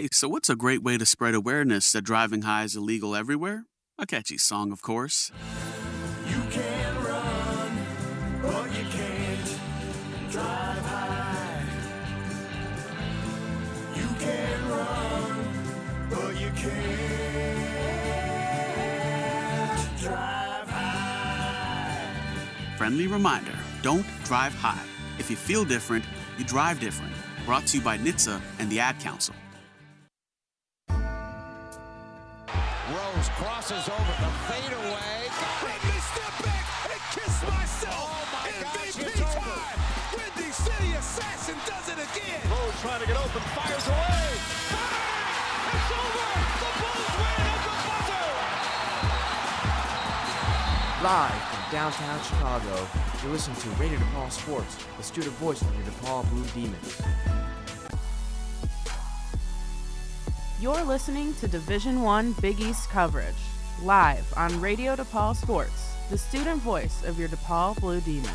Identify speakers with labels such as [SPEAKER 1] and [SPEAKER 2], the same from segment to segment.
[SPEAKER 1] Hey, so what's a great way to spread awareness that driving high is illegal everywhere? A catchy song, of course.
[SPEAKER 2] You can run, but you can't drive high. You can run, but you can't drive high.
[SPEAKER 1] Friendly reminder don't drive high. If you feel different, you drive different. Brought to you by NHTSA and the Ad Council.
[SPEAKER 3] Rose crosses over the fadeaway.
[SPEAKER 2] Let me step back and kiss myself.
[SPEAKER 3] Oh my gosh,
[SPEAKER 2] MVP
[SPEAKER 3] it's over.
[SPEAKER 2] time. Windy City Assassin does it again.
[SPEAKER 3] Rose trying to get open, fires away. Bang! It's over. The Bulls win at the buzzer.
[SPEAKER 4] Live from downtown Chicago, you're listening to Radio DePaul Sports, the student voice of your DePaul Blue Demons.
[SPEAKER 5] You're listening to Division One Big East coverage, live on Radio DePaul Sports, the student voice of your DePaul Blue Demons.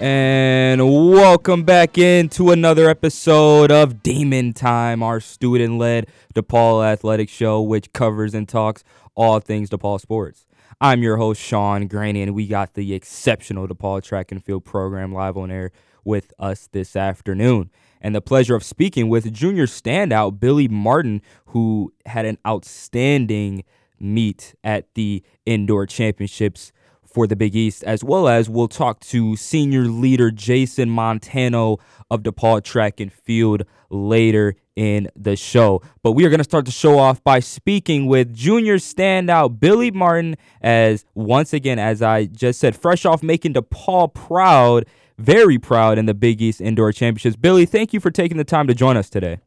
[SPEAKER 6] And welcome back into another episode of Demon Time, our student led DePaul athletic show, which covers and talks all things DePaul sports. I'm your host, Sean Graney, and we got the exceptional DePaul track and field program live on air with us this afternoon. And the pleasure of speaking with junior standout Billy Martin, who had an outstanding meet at the indoor championships for the Big East, as well as we'll talk to senior leader Jason Montano of DePaul Track and Field later in the show. But we are going to start the show off by speaking with junior standout Billy Martin, as once again, as I just said, fresh off making DePaul proud, very proud in the Big East Indoor Championships. Billy, thank you for taking the time to join us today.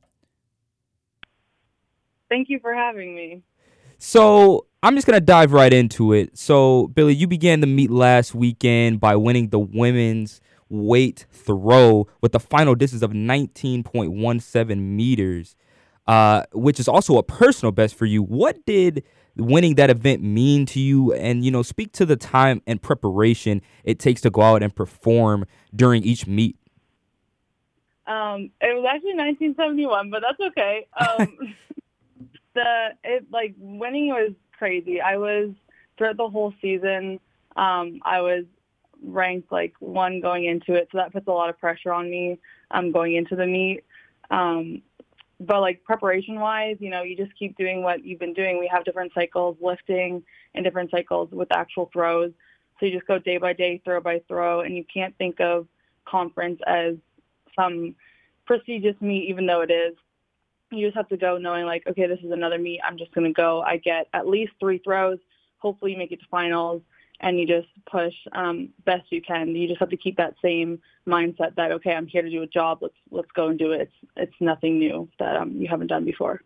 [SPEAKER 7] Thank you for having me.
[SPEAKER 6] So I'm just gonna dive right into it. So Billy, you began the meet last weekend by winning the women's weight throw with the final distance of 19.17 meters, uh, which is also a personal best for you. What did winning that event mean to you? And you know, speak to the time and preparation it takes to go out and perform during each meet.
[SPEAKER 7] Um, it was actually 1971, but that's okay. Um, the it like winning was crazy. I was throughout the whole season. Um, I was ranked like one going into it, so that puts a lot of pressure on me um, going into the meet. Um, but like preparation wise, you know, you just keep doing what you've been doing. We have different cycles lifting and different cycles with actual throws. So you just go day by day, throw by throw, and you can't think of conference as some prestigious meet, even though it is. You just have to go knowing like, okay, this is another meet. I'm just going to go. I get at least three throws. Hopefully make it to finals and you just push um, best you can. You just have to keep that same mindset that, okay, I'm here to do a job. Let's, let's go and do it. It's, it's nothing new that um, you haven't done before.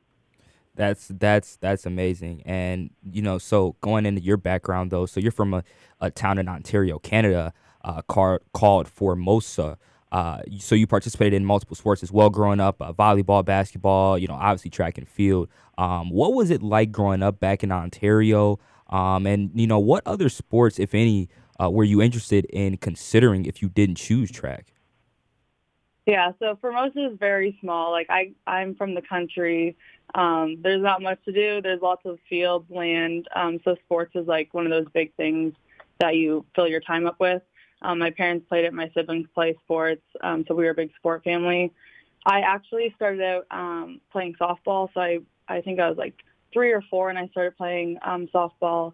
[SPEAKER 6] That's that's that's amazing. And you know, so going into your background though, so you're from a, a town in Ontario, Canada, uh, car, called Formosa. Uh, so you participated in multiple sports as well growing up, uh, volleyball, basketball, you know, obviously track and field. Um, what was it like growing up back in Ontario? Um, and you know, what other sports, if any, uh, were you interested in considering if you didn't choose track?
[SPEAKER 7] Yeah, so Formosa is very small. Like I, I'm from the country. Um, there's not much to do. There's lots of fields, land. Um, so sports is like one of those big things that you fill your time up with. Um, my parents played it. My siblings play sports. Um, so we were a big sport family. I actually started out um, playing softball. So I, I think I was like three or four and I started playing um, softball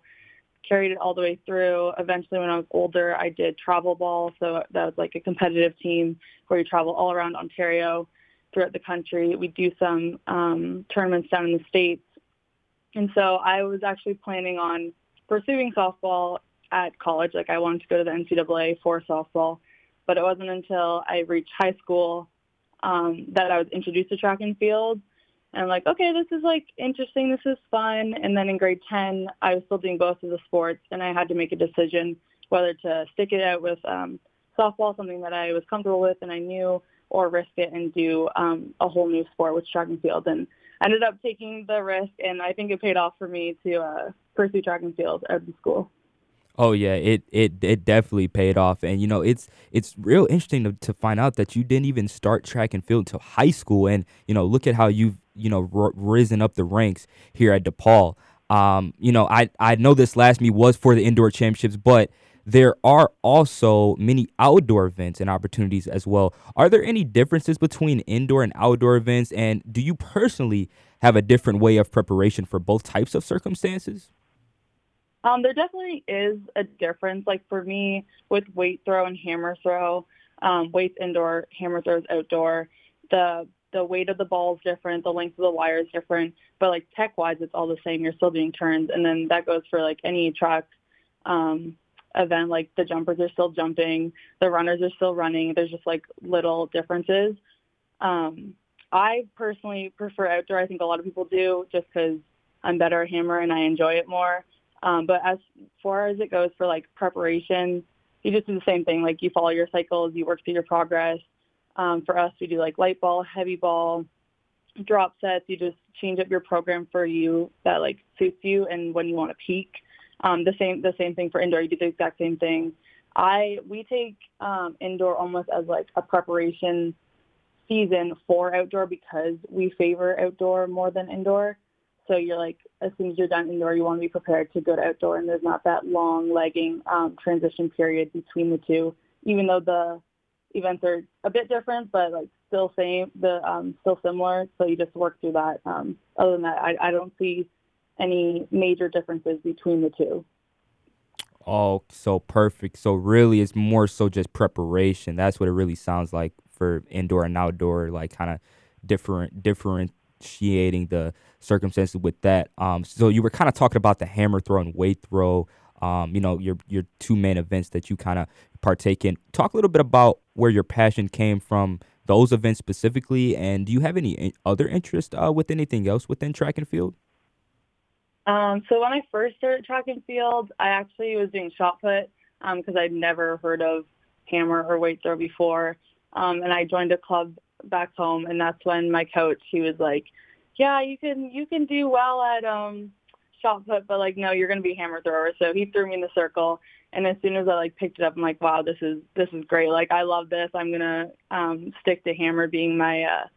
[SPEAKER 7] carried it all the way through. Eventually, when I was older, I did travel ball. So that was like a competitive team where you travel all around Ontario, throughout the country. We do some um, tournaments down in the States. And so I was actually planning on pursuing softball at college. Like I wanted to go to the NCAA for softball. But it wasn't until I reached high school um, that I was introduced to track and field. And I'm like, okay, this is like interesting. This is fun. And then in grade 10, I was still doing both of the sports, and I had to make a decision whether to stick it out with um, softball, something that I was comfortable with and I knew, or risk it and do um, a whole new sport with track and field. And I ended up taking the risk, and I think it paid off for me to uh, pursue track and field out of school.
[SPEAKER 6] Oh yeah, it it it definitely paid off, and you know it's it's real interesting to, to find out that you didn't even start track and field until high school, and you know look at how you've you know r- risen up the ranks here at DePaul. Um, you know I I know this last meet was for the indoor championships, but there are also many outdoor events and opportunities as well. Are there any differences between indoor and outdoor events, and do you personally have a different way of preparation for both types of circumstances?
[SPEAKER 7] Um, there definitely is a difference. Like for me, with weight throw and hammer throw, um, weights indoor, hammer throws outdoor. The the weight of the ball is different, the length of the wire is different, but like tech wise, it's all the same. You're still doing turns, and then that goes for like any track um, event. Like the jumpers are still jumping, the runners are still running. There's just like little differences. Um, I personally prefer outdoor. I think a lot of people do, just because I'm better at hammer and I enjoy it more. Um, but as far as it goes for like preparation, you just do the same thing. Like you follow your cycles, you work through your progress. Um, for us, we do like light ball, heavy ball, drop sets. You just change up your program for you that like suits you and when you want to peak. Um, the same the same thing for indoor. You do the exact same thing. I we take um, indoor almost as like a preparation season for outdoor because we favor outdoor more than indoor. So you're like, as soon as you're done indoor, you want to be prepared to go to outdoor, and there's not that long lagging um, transition period between the two. Even though the events are a bit different, but like still same, the um, still similar. So you just work through that. Um, other than that, I, I don't see any major differences between the two.
[SPEAKER 6] Oh, so perfect. So really, it's more so just preparation. That's what it really sounds like for indoor and outdoor, like kind of different different differentiating the circumstances with that. Um, so you were kind of talking about the hammer throw and weight throw. Um, you know, your your two main events that you kind of partake in. Talk a little bit about where your passion came from those events specifically, and do you have any other interest uh, with anything else within track and field?
[SPEAKER 7] Um, so when I first started track and field, I actually was doing shot put because um, I'd never heard of hammer or weight throw before, um, and I joined a club back home, and that's when my coach he was like, "Yeah, you can you can do well at um shot put, but like no, you're gonna be hammer thrower." So he threw me in the circle, and as soon as I like picked it up, I'm like, "Wow, this is this is great! Like I love this. I'm gonna um stick to hammer being my uh,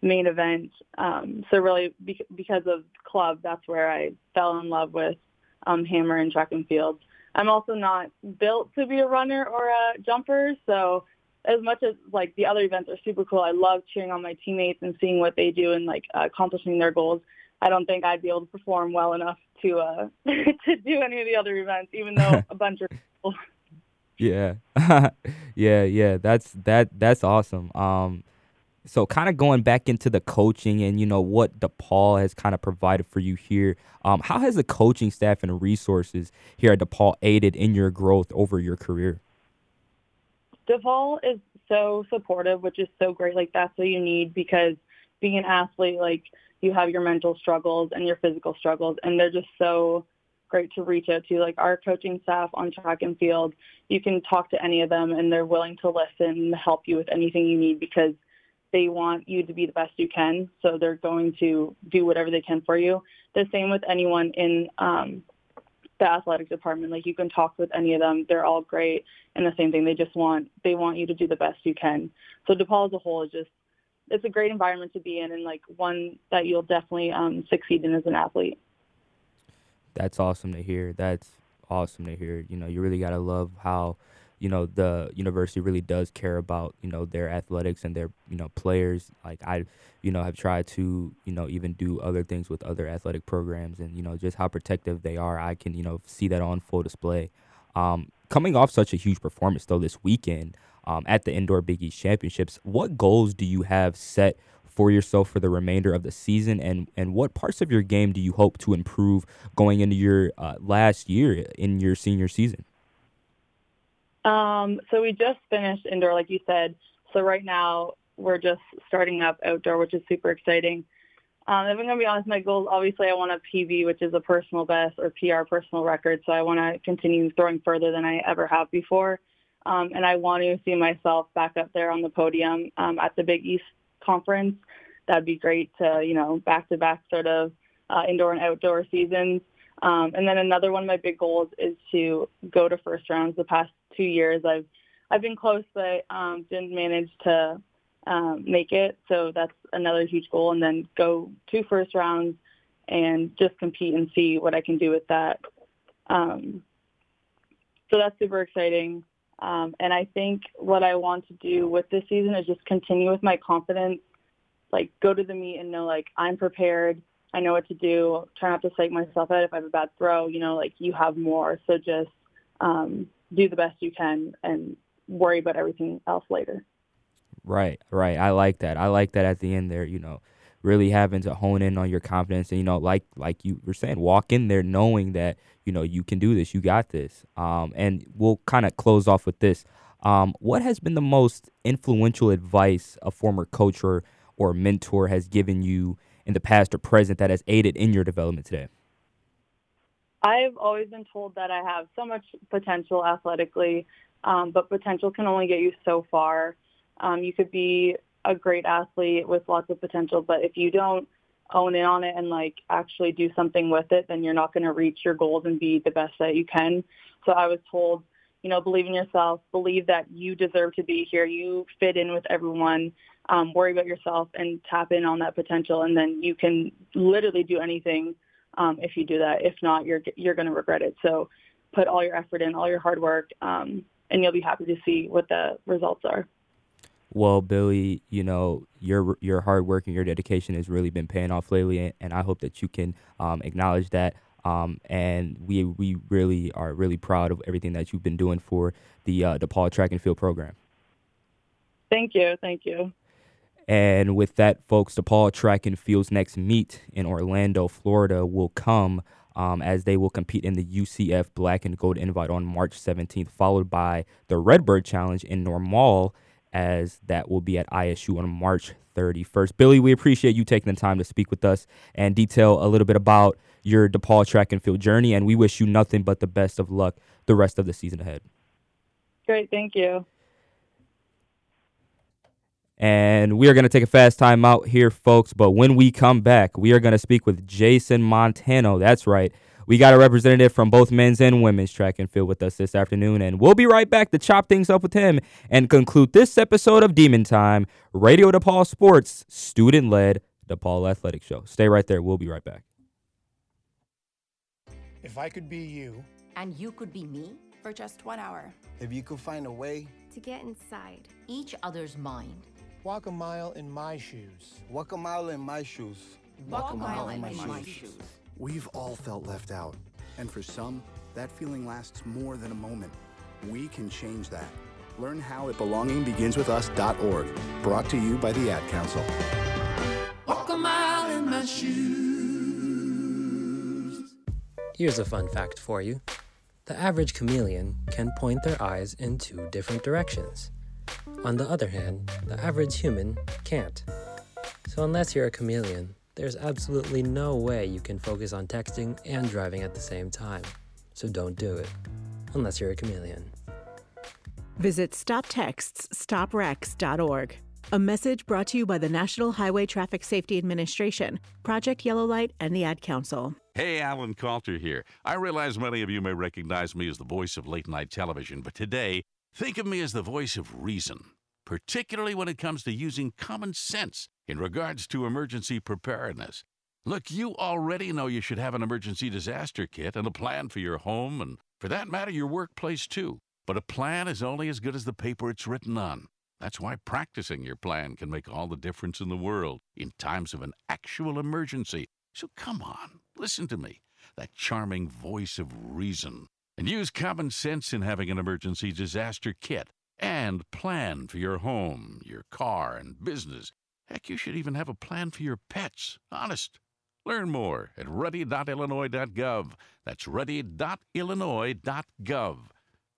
[SPEAKER 7] main event." Um, so really, be- because of club, that's where I fell in love with um, hammer and track and field. I'm also not built to be a runner or a jumper, so as much as like the other events are super cool, I love cheering on my teammates and seeing what they do and like accomplishing their goals. I don't think I'd be able to perform well enough to uh to do any of the other events, even though a bunch of people.
[SPEAKER 6] Yeah, yeah, yeah. That's that. That's awesome. Um, so kind of going back into the coaching and you know what DePaul has kind of provided for you here. Um, how has the coaching staff and resources here at DePaul aided in your growth over your career?
[SPEAKER 7] DePaul is so supportive, which is so great. Like that's what you need because being an athlete, like you have your mental struggles and your physical struggles, and they're just so great to reach out to. Like our coaching staff on track and field, you can talk to any of them, and they're willing to listen help you with anything you need because they want you to be the best you can. So they're going to do whatever they can for you. The same with anyone in um, the athletic department. Like you can talk with any of them. They're all great. And the same thing, they just want, they want you to do the best you can. So DePaul as a whole is just, it's a great environment to be in and like one that you'll definitely um, succeed in as an athlete.
[SPEAKER 6] That's awesome to hear. That's awesome to hear. You know, you really got to love how, you know the university really does care about you know their athletics and their you know players like i you know have tried to you know even do other things with other athletic programs and you know just how protective they are i can you know see that on full display um, coming off such a huge performance though this weekend um, at the indoor big east championships what goals do you have set for yourself for the remainder of the season and and what parts of your game do you hope to improve going into your uh, last year in your senior season
[SPEAKER 7] um, so we just finished indoor, like you said. So right now we're just starting up outdoor, which is super exciting. Um, if I'm going to be honest, my goals, obviously I want a PB, which is a personal best or PR personal record. So I want to continue throwing further than I ever have before. Um, and I want to see myself back up there on the podium um, at the Big East Conference. That'd be great to, you know, back-to-back sort of uh, indoor and outdoor seasons. Um, and then another one of my big goals is to go to first rounds. The past two years, I've I've been close, but um, didn't manage to um, make it. So that's another huge goal. And then go to first rounds and just compete and see what I can do with that. Um, so that's super exciting. Um, and I think what I want to do with this season is just continue with my confidence, like go to the meet and know like I'm prepared. I know what to do. Try not to psych myself out if I have a bad throw. You know, like you have more. So just um, do the best you can and worry about everything else later.
[SPEAKER 6] Right, right. I like that. I like that at the end there, you know, really having to hone in on your confidence and you know, like like you were saying, walk in there knowing that, you know, you can do this, you got this. Um, and we'll kind of close off with this. Um, what has been the most influential advice a former coach or, or mentor has given you in the past or present that has aided in your development today?
[SPEAKER 7] I've always been told that I have so much potential athletically, um, but potential can only get you so far. Um, you could be a great athlete with lots of potential, but if you don't own in on it and like actually do something with it, then you're not going to reach your goals and be the best that you can. So I was told, you know, believe in yourself, believe that you deserve to be here, you fit in with everyone, um, worry about yourself and tap in on that potential, and then you can literally do anything um, if you do that. If not, you're you're going to regret it. So put all your effort in, all your hard work, um, and you'll be happy to see what the results are
[SPEAKER 6] well, Billy, you know your your hard work and your dedication has really been paying off lately, and I hope that you can um, acknowledge that. Um, and we we really are really proud of everything that you've been doing for the uh, Paul Track and Field program.
[SPEAKER 7] Thank you, thank you.
[SPEAKER 6] And with that, folks, DePaul Track and Field's next meet in Orlando, Florida, will come um, as they will compete in the UCF Black and Gold Invite on March 17th, followed by the Redbird Challenge in Normal as that will be at ISU on March 31st. Billy, we appreciate you taking the time to speak with us and detail a little bit about your DePaul track and field journey, and we wish you nothing but the best of luck the rest of the season ahead.
[SPEAKER 7] Great, thank you.
[SPEAKER 6] And we are going to take a fast time out here, folks. But when we come back, we are going to speak with Jason Montano. That's right. We got a representative from both men's and women's track and field with us this afternoon, and we'll be right back to chop things up with him and conclude this episode of Demon Time, Radio DePaul Sports, student led DePaul Athletic Show. Stay right there. We'll be right back.
[SPEAKER 8] If I could be you,
[SPEAKER 9] and you could be me
[SPEAKER 10] for just one hour,
[SPEAKER 11] if you could find a way
[SPEAKER 12] to get inside
[SPEAKER 9] each other's mind,
[SPEAKER 8] walk a mile in my shoes,
[SPEAKER 11] walk a mile in my shoes,
[SPEAKER 9] walk, walk a mile, mile in, in my, my shoes. shoes.
[SPEAKER 13] We've all felt left out, and for some, that feeling lasts more than a moment. We can change that. Learn how at belongingbeginswithus.org. Brought to you by the Ad Council.
[SPEAKER 14] Walk a mile in my shoes.
[SPEAKER 15] Here's a fun fact for you. The average chameleon can point their eyes in two different directions. On the other hand, the average human can't. So unless you're a chameleon, there's absolutely no way you can focus on texting and driving at the same time. So don't do it, unless you're a chameleon.
[SPEAKER 16] Visit StopTextsStopWrecks.org. A message brought to you by the National Highway Traffic Safety Administration, Project Yellow Light, and the Ad Council.
[SPEAKER 17] Hey, Alan Kalter here. I realize many of you may recognize me as the voice of late night television, but today, think of me as the voice of reason, particularly when it comes to using common sense in regards to emergency preparedness. Look, you already know you should have an emergency disaster kit and a plan for your home and, for that matter, your workplace too. But a plan is only as good as the paper it's written on. That's why practicing your plan can make all the difference in the world in times of an actual emergency. So come on, listen to me, that charming voice of reason, and use common sense in having an emergency disaster kit and plan for your home, your car, and business Heck, you should even have a plan for your pets. Honest. Learn more at ready.illinois.gov. That's ready.illinois.gov.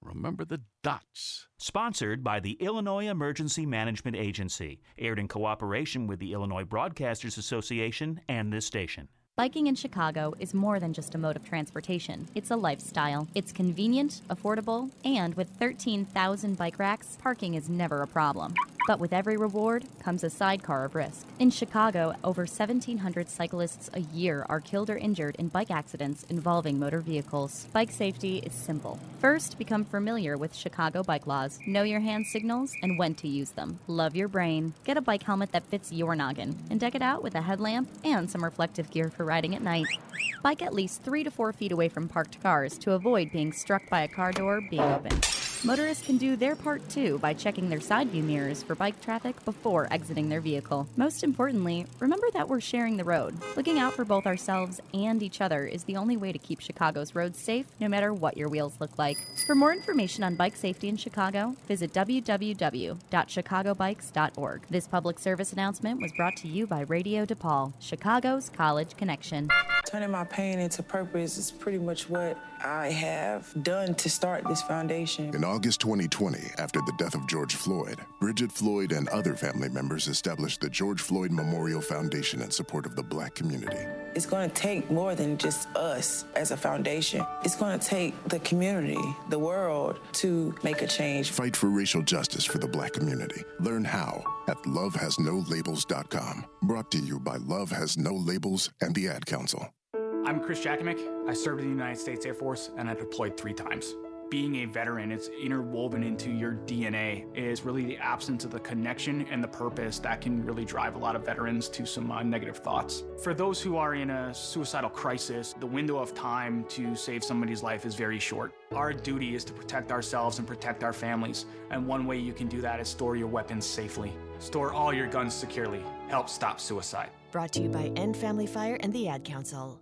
[SPEAKER 17] Remember the dots.
[SPEAKER 18] Sponsored by the Illinois Emergency Management Agency, aired in cooperation with the Illinois Broadcasters Association and this station.
[SPEAKER 19] Biking in Chicago is more than just a mode of transportation. It's a lifestyle. It's convenient, affordable, and with 13,000 bike racks, parking is never a problem. But with every reward comes a sidecar of risk. In Chicago, over 1,700 cyclists a year are killed or injured in bike accidents involving motor vehicles. Bike safety is simple. First, become familiar with Chicago bike laws, know your hand signals, and when to use them. Love your brain. Get a bike helmet that fits your noggin, and deck it out with a headlamp and some reflective gear for riding at night. Bike at least three to four feet away from parked cars to avoid being struck by a car door being open. Motorists can do their part too by checking their side view mirrors for bike traffic before exiting their vehicle. Most importantly, remember that we're sharing the road. Looking out for both ourselves and each other is the only way to keep Chicago's roads safe, no matter what your wheels look like. For more information on bike safety in Chicago, visit www.chicagobikes.org. This public service announcement was brought to you by Radio DePaul, Chicago's College Connection.
[SPEAKER 10] Turning my pain into purpose is pretty much what I have done to start this foundation.
[SPEAKER 12] In August 2020, after the death of George Floyd, Bridget Floyd and other family members established the George Floyd Memorial Foundation in support of the black community.
[SPEAKER 10] It's going to take more than just us as a foundation. It's going to take the community, the world, to make a change.
[SPEAKER 12] Fight for racial justice for the black community. Learn how at lovehasnolabels.com. Brought to you by Love Has No Labels and the Ad Council.
[SPEAKER 20] I'm Chris Jakimick. I served in the United States Air Force and I deployed three times. Being a veteran, it's interwoven into your DNA. is really the absence of the connection and the purpose that can really drive a lot of veterans to some uh, negative thoughts. For those who are in a suicidal crisis, the window of time to save somebody's life is very short. Our duty is to protect ourselves and protect our families, and one way you can do that is store your weapons safely. Store all your guns securely. Help stop suicide.
[SPEAKER 21] Brought to you by End Family Fire and the Ad Council.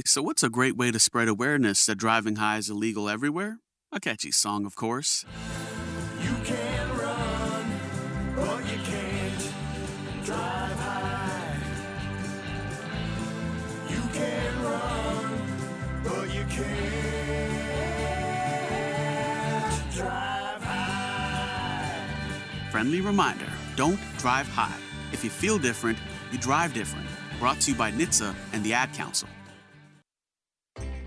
[SPEAKER 1] Hey, so what's a great way to spread awareness that driving high is illegal everywhere? A catchy song, of course.
[SPEAKER 2] You can run, but you can't drive high. You can run, but you can't drive high.
[SPEAKER 1] Friendly reminder don't drive high. If you feel different, you drive different. Brought to you by NHTSA and the Ad Council.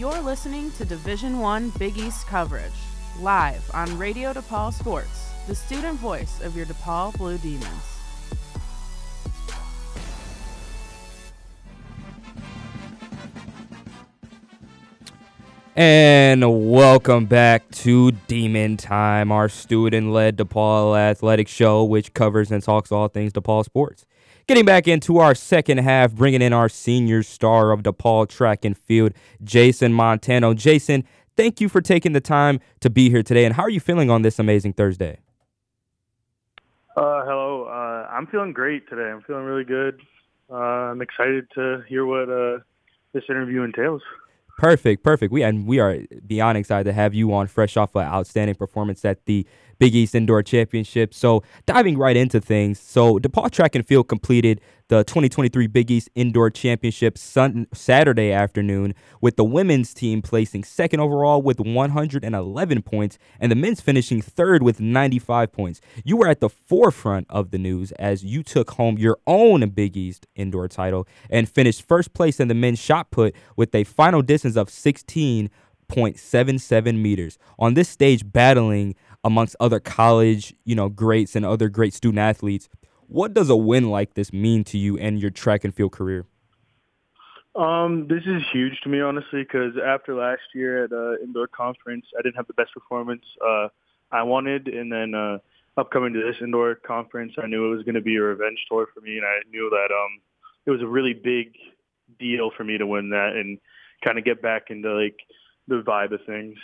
[SPEAKER 5] You're listening to Division One Big East coverage, live on Radio DePaul Sports, the student voice of your DePaul Blue Demons.
[SPEAKER 6] And welcome back to Demon Time, our student led DePaul athletic show, which covers and talks all things DePaul sports. Getting back into our second half, bringing in our senior star of DePaul track and field, Jason Montano. Jason, thank you for taking the time to be here today. And how are you feeling on this amazing Thursday?
[SPEAKER 22] Uh, hello. Uh, I'm feeling great today. I'm feeling really good. Uh, I'm excited to hear what uh, this interview entails.
[SPEAKER 6] Perfect, perfect. We and we are beyond excited to have you on, fresh off an outstanding performance at the Big East Indoor Championship. So diving right into things. So DePaul Track and Field completed the 2023 Big East Indoor Championship sun, Saturday afternoon, with the women's team placing second overall with 111 points, and the men's finishing third with 95 points. You were at the forefront of the news as you took home your own Big East Indoor title and finished first place in the men's shot put with a final distance of 16.77 meters. On this stage, battling amongst other college, you know, greats and other great student athletes. What does a win like this mean to you and your track and field career?
[SPEAKER 22] Um, this is huge to me, honestly, because after last year at uh, indoor conference, I didn't have the best performance. Uh, I wanted. And then uh, upcoming to this indoor conference, I knew it was going to be a revenge tour for me, and I knew that um, it was a really big deal for me to win that and kind of get back into like the vibe of things.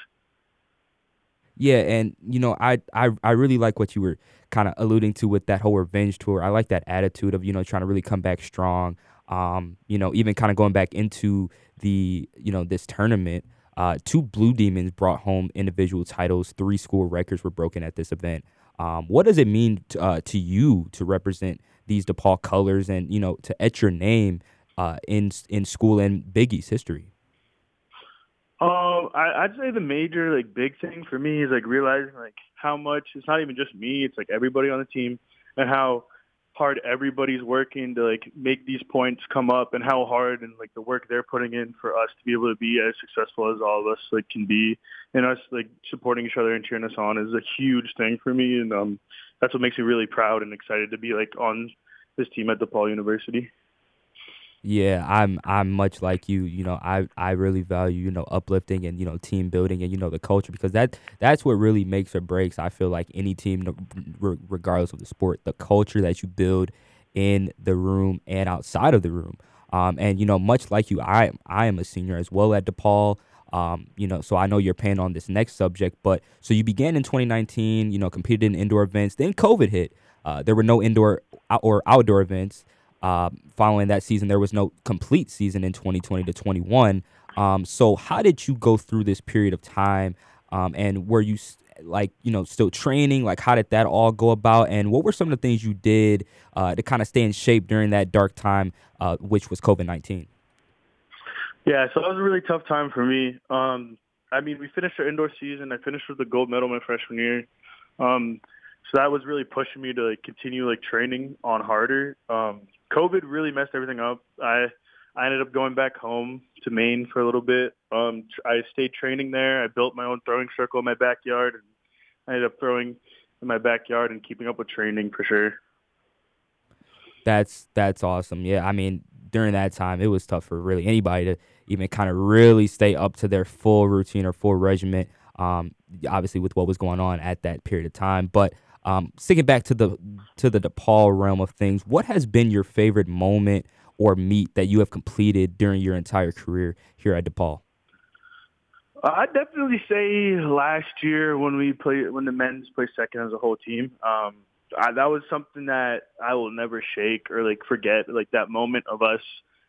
[SPEAKER 6] Yeah, and you know, I I I really like what you were kind of alluding to with that whole revenge tour. I like that attitude of you know trying to really come back strong. Um, you know, even kind of going back into the you know this tournament. Uh, two Blue Demons brought home individual titles. Three school records were broken at this event. Um, what does it mean to, uh, to you to represent these DePaul colors and you know to etch your name uh, in in school and Big East history?
[SPEAKER 22] Um, I, I'd say the major like big thing for me is like realizing like how much it's not even just me; it's like everybody on the team, and how hard everybody's working to like make these points come up, and how hard and like the work they're putting in for us to be able to be as successful as all of us like can be, and us like supporting each other and cheering us on is a huge thing for me, and um, that's what makes me really proud and excited to be like on this team at DePaul University.
[SPEAKER 6] Yeah, I'm I'm much like you. You know, I I really value you know uplifting and you know team building and you know the culture because that that's what really makes or breaks. I feel like any team, regardless of the sport, the culture that you build in the room and outside of the room. Um, and you know, much like you, I I am a senior as well at DePaul. Um, you know, so I know you're paying on this next subject, but so you began in 2019. You know, competed in indoor events. Then COVID hit. Uh, there were no indoor or outdoor events. Uh, following that season, there was no complete season in 2020 to 21. Um, so, how did you go through this period of time? Um, and were you like, you know, still training? Like, how did that all go about? And what were some of the things you did uh, to kind of stay in shape during that dark time, uh, which was COVID 19?
[SPEAKER 22] Yeah, so that was a really tough time for me. Um, I mean, we finished our indoor season. I finished with the gold medal my freshman year. Um, so that was really pushing me to like continue like training on harder. Um, COVID really messed everything up. I I ended up going back home to Maine for a little bit. Um, I stayed training there. I built my own throwing circle in my backyard, and I ended up throwing in my backyard and keeping up with training for sure.
[SPEAKER 6] That's that's awesome. Yeah, I mean during that time it was tough for really anybody to even kind of really stay up to their full routine or full regiment. Um, obviously with what was going on at that period of time, but um, sticking back to the to the DePaul realm of things, what has been your favorite moment or meet that you have completed during your entire career here at DePaul?
[SPEAKER 22] I'd definitely say last year when we played when the men's played second as a whole team. Um, I, that was something that I will never shake or like forget. Like that moment of us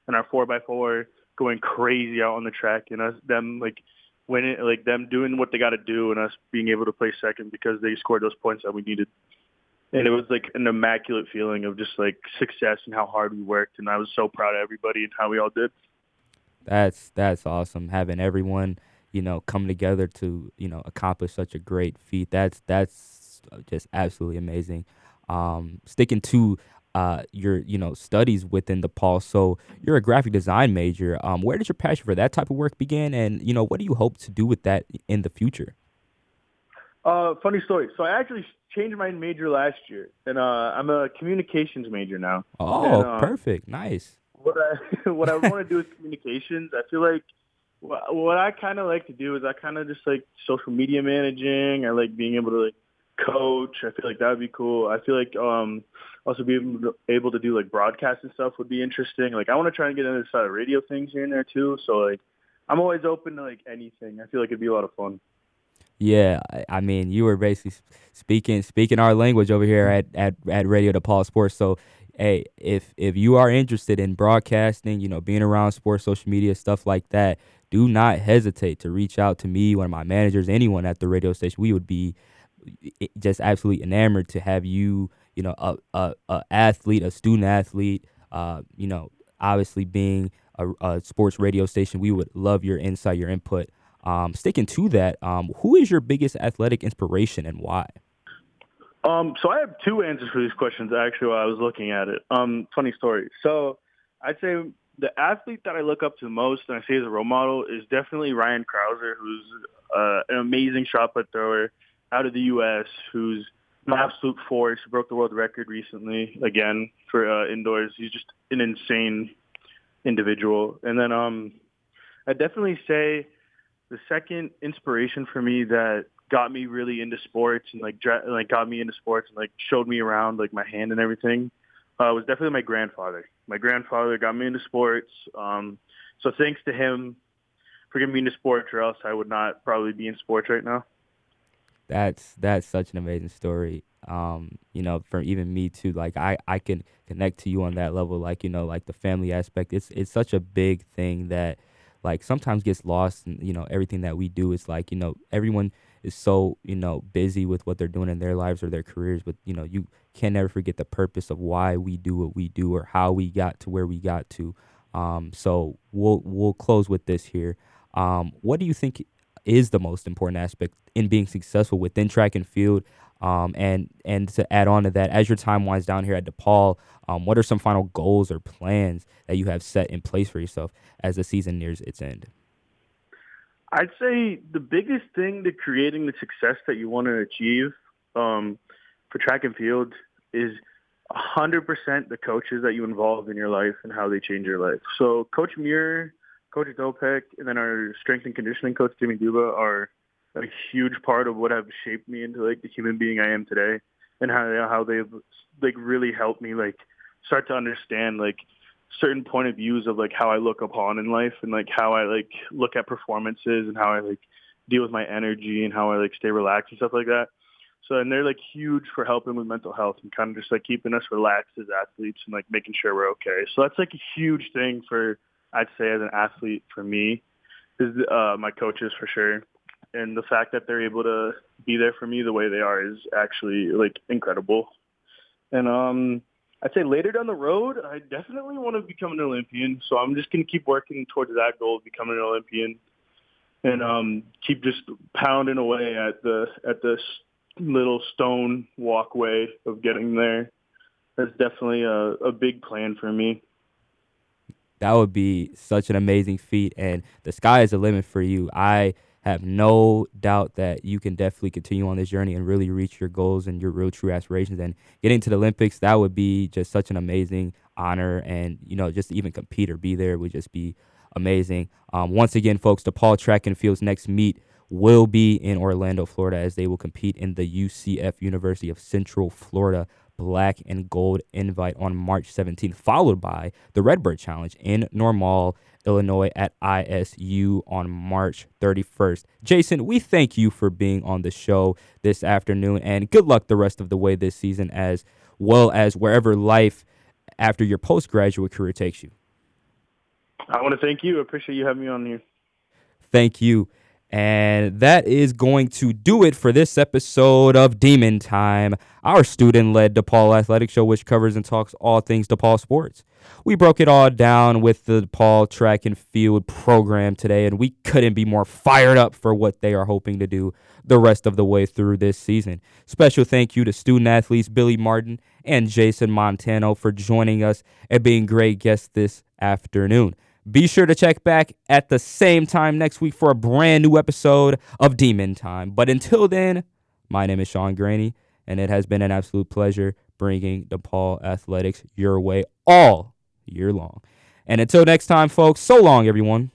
[SPEAKER 22] and our four by four going crazy out on the track and us them like winning, like them doing what they got to do, and us being able to play second because they scored those points that we needed. And it was like an immaculate feeling of just like success and how hard we worked, and I was so proud of everybody and how we all did.
[SPEAKER 6] That's that's awesome. Having everyone, you know, come together to you know accomplish such a great feat. That's that's just absolutely amazing. Um, sticking to uh, your you know studies within DePaul. So you're a graphic design major. Um, where did your passion for that type of work begin, and you know what do you hope to do with that in the future?
[SPEAKER 22] Uh, funny story. So I actually changed my major last year, and uh, I'm a communications major now.
[SPEAKER 6] Oh,
[SPEAKER 22] and, uh,
[SPEAKER 6] perfect, nice.
[SPEAKER 22] What I what I want to do is communications, I feel like what, what I kind of like to do is I kind of just like social media managing. I like being able to like coach. I feel like that would be cool. I feel like um also being able to, do like broadcast and stuff would be interesting. Like I want to try and get into the side of radio things here and there too. So like I'm always open to like anything. I feel like it'd be a lot of fun.
[SPEAKER 6] Yeah, I mean, you were basically speaking speaking our language over here at at, at Radio DePaul Sports. So, hey, if if you are interested in broadcasting, you know, being around sports, social media, stuff like that, do not hesitate to reach out to me, one of my managers, anyone at the radio station. We would be just absolutely enamored to have you you know, a, a, a athlete, a student athlete, uh, you know, obviously being a, a, sports radio station, we would love your insight, your input. Um, sticking to that, um, who is your biggest athletic inspiration and why?
[SPEAKER 22] Um, so I have two answers for these questions actually while I was looking at it. Um, funny story. So I'd say the athlete that I look up to most and I say as a role model is definitely Ryan Crouser, who's uh, an amazing shot put thrower out of the U.S., who's an absolute force. Broke the world record recently again for uh, indoors. He's just an insane individual. And then um, I definitely say the second inspiration for me that got me really into sports and like dra- like got me into sports and like showed me around like my hand and everything uh, was definitely my grandfather. My grandfather got me into sports. Um, so thanks to him for getting me into sports, or else I would not probably be in sports right now.
[SPEAKER 6] That's that's such an amazing story. Um, you know, for even me too. Like I, I can connect to you on that level. Like you know, like the family aspect. It's it's such a big thing that like sometimes gets lost. And you know, everything that we do is like you know everyone is so you know busy with what they're doing in their lives or their careers, but you know you can never forget the purpose of why we do what we do or how we got to where we got to. Um, so we'll we'll close with this here. Um, what do you think is the most important aspect in being successful within track and field? Um, and and to add on to that, as your time winds down here at DePaul, um, what are some final goals or plans that you have set in place for yourself as the season nears its end?
[SPEAKER 22] I'd say the biggest thing to creating the success that you want to achieve um, for track and field is 100% the coaches that you involve in your life and how they change your life. So Coach Muir, Coach Dopek, and then our strength and conditioning coach, Jimmy Duba, are a huge part of what have shaped me into like the human being I am today and how how they've like really helped me like start to understand like certain point of views of like how I look upon in life and like how I like look at performances and how I like deal with my energy and how I like stay relaxed and stuff like that. So and they're like huge for helping with mental health and kind of just like keeping us relaxed as athletes and like making sure we're okay. So that's like a huge thing for I'd say as an athlete for me is uh my coaches for sure. And the fact that they're able to be there for me the way they are is actually like incredible. And um I'd say later down the road, I definitely want to become an Olympian. So I'm just going to keep working towards that goal of becoming an Olympian, and um, keep just pounding away at the at this little stone walkway of getting there. That's definitely a, a big plan for me.
[SPEAKER 6] That would be such an amazing feat, and the sky is the limit for you. I have no doubt that you can definitely continue on this journey and really reach your goals and your real true aspirations. And getting to the Olympics, that would be just such an amazing honor. And, you know, just to even compete or be there would just be amazing. Um, once again, folks, DePaul Track and Field's next meet will be in Orlando, Florida, as they will compete in the UCF University of Central Florida black and gold invite on March 17th, followed by the Redbird Challenge in Normal, Illinois at ISU on March 31st. Jason, we thank you for being on the show this afternoon and good luck the rest of the way this season as well as wherever life after your postgraduate career takes you.
[SPEAKER 22] I want to thank you. I appreciate you having me on here.
[SPEAKER 6] Thank you. And that is going to do it for this episode of Demon Time, our student led DePaul athletic show, which covers and talks all things DePaul sports. We broke it all down with the DePaul track and field program today, and we couldn't be more fired up for what they are hoping to do the rest of the way through this season. Special thank you to student athletes Billy Martin and Jason Montano for joining us and being great guests this afternoon. Be sure to check back at the same time next week for a brand new episode of Demon Time. But until then, my name is Sean Graney, and it has been an absolute pleasure bringing DePaul Athletics your way all year long. And until next time, folks, so long, everyone.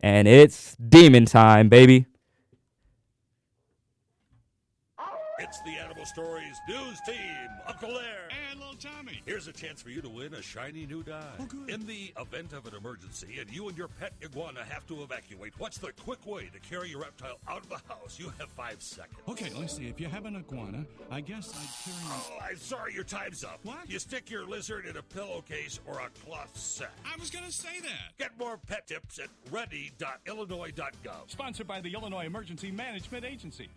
[SPEAKER 6] And it's Demon Time, baby.
[SPEAKER 23] It's the Animal Stories news team, Uncle Lair. Here's a chance for you to win a shiny new dye. Oh, In the event of an emergency and you and your pet iguana have to evacuate, what's the quick way to carry your reptile out of the house? You have five seconds.
[SPEAKER 24] Okay, let's see. If you have an iguana, I guess I'd carry.
[SPEAKER 23] Oh, I'm sorry, your time's up.
[SPEAKER 24] What?
[SPEAKER 23] You stick your lizard in a pillowcase or a cloth sack.
[SPEAKER 24] I was going to say that.
[SPEAKER 23] Get more pet tips at ready.illinois.gov.
[SPEAKER 24] Sponsored by the Illinois Emergency Management Agency.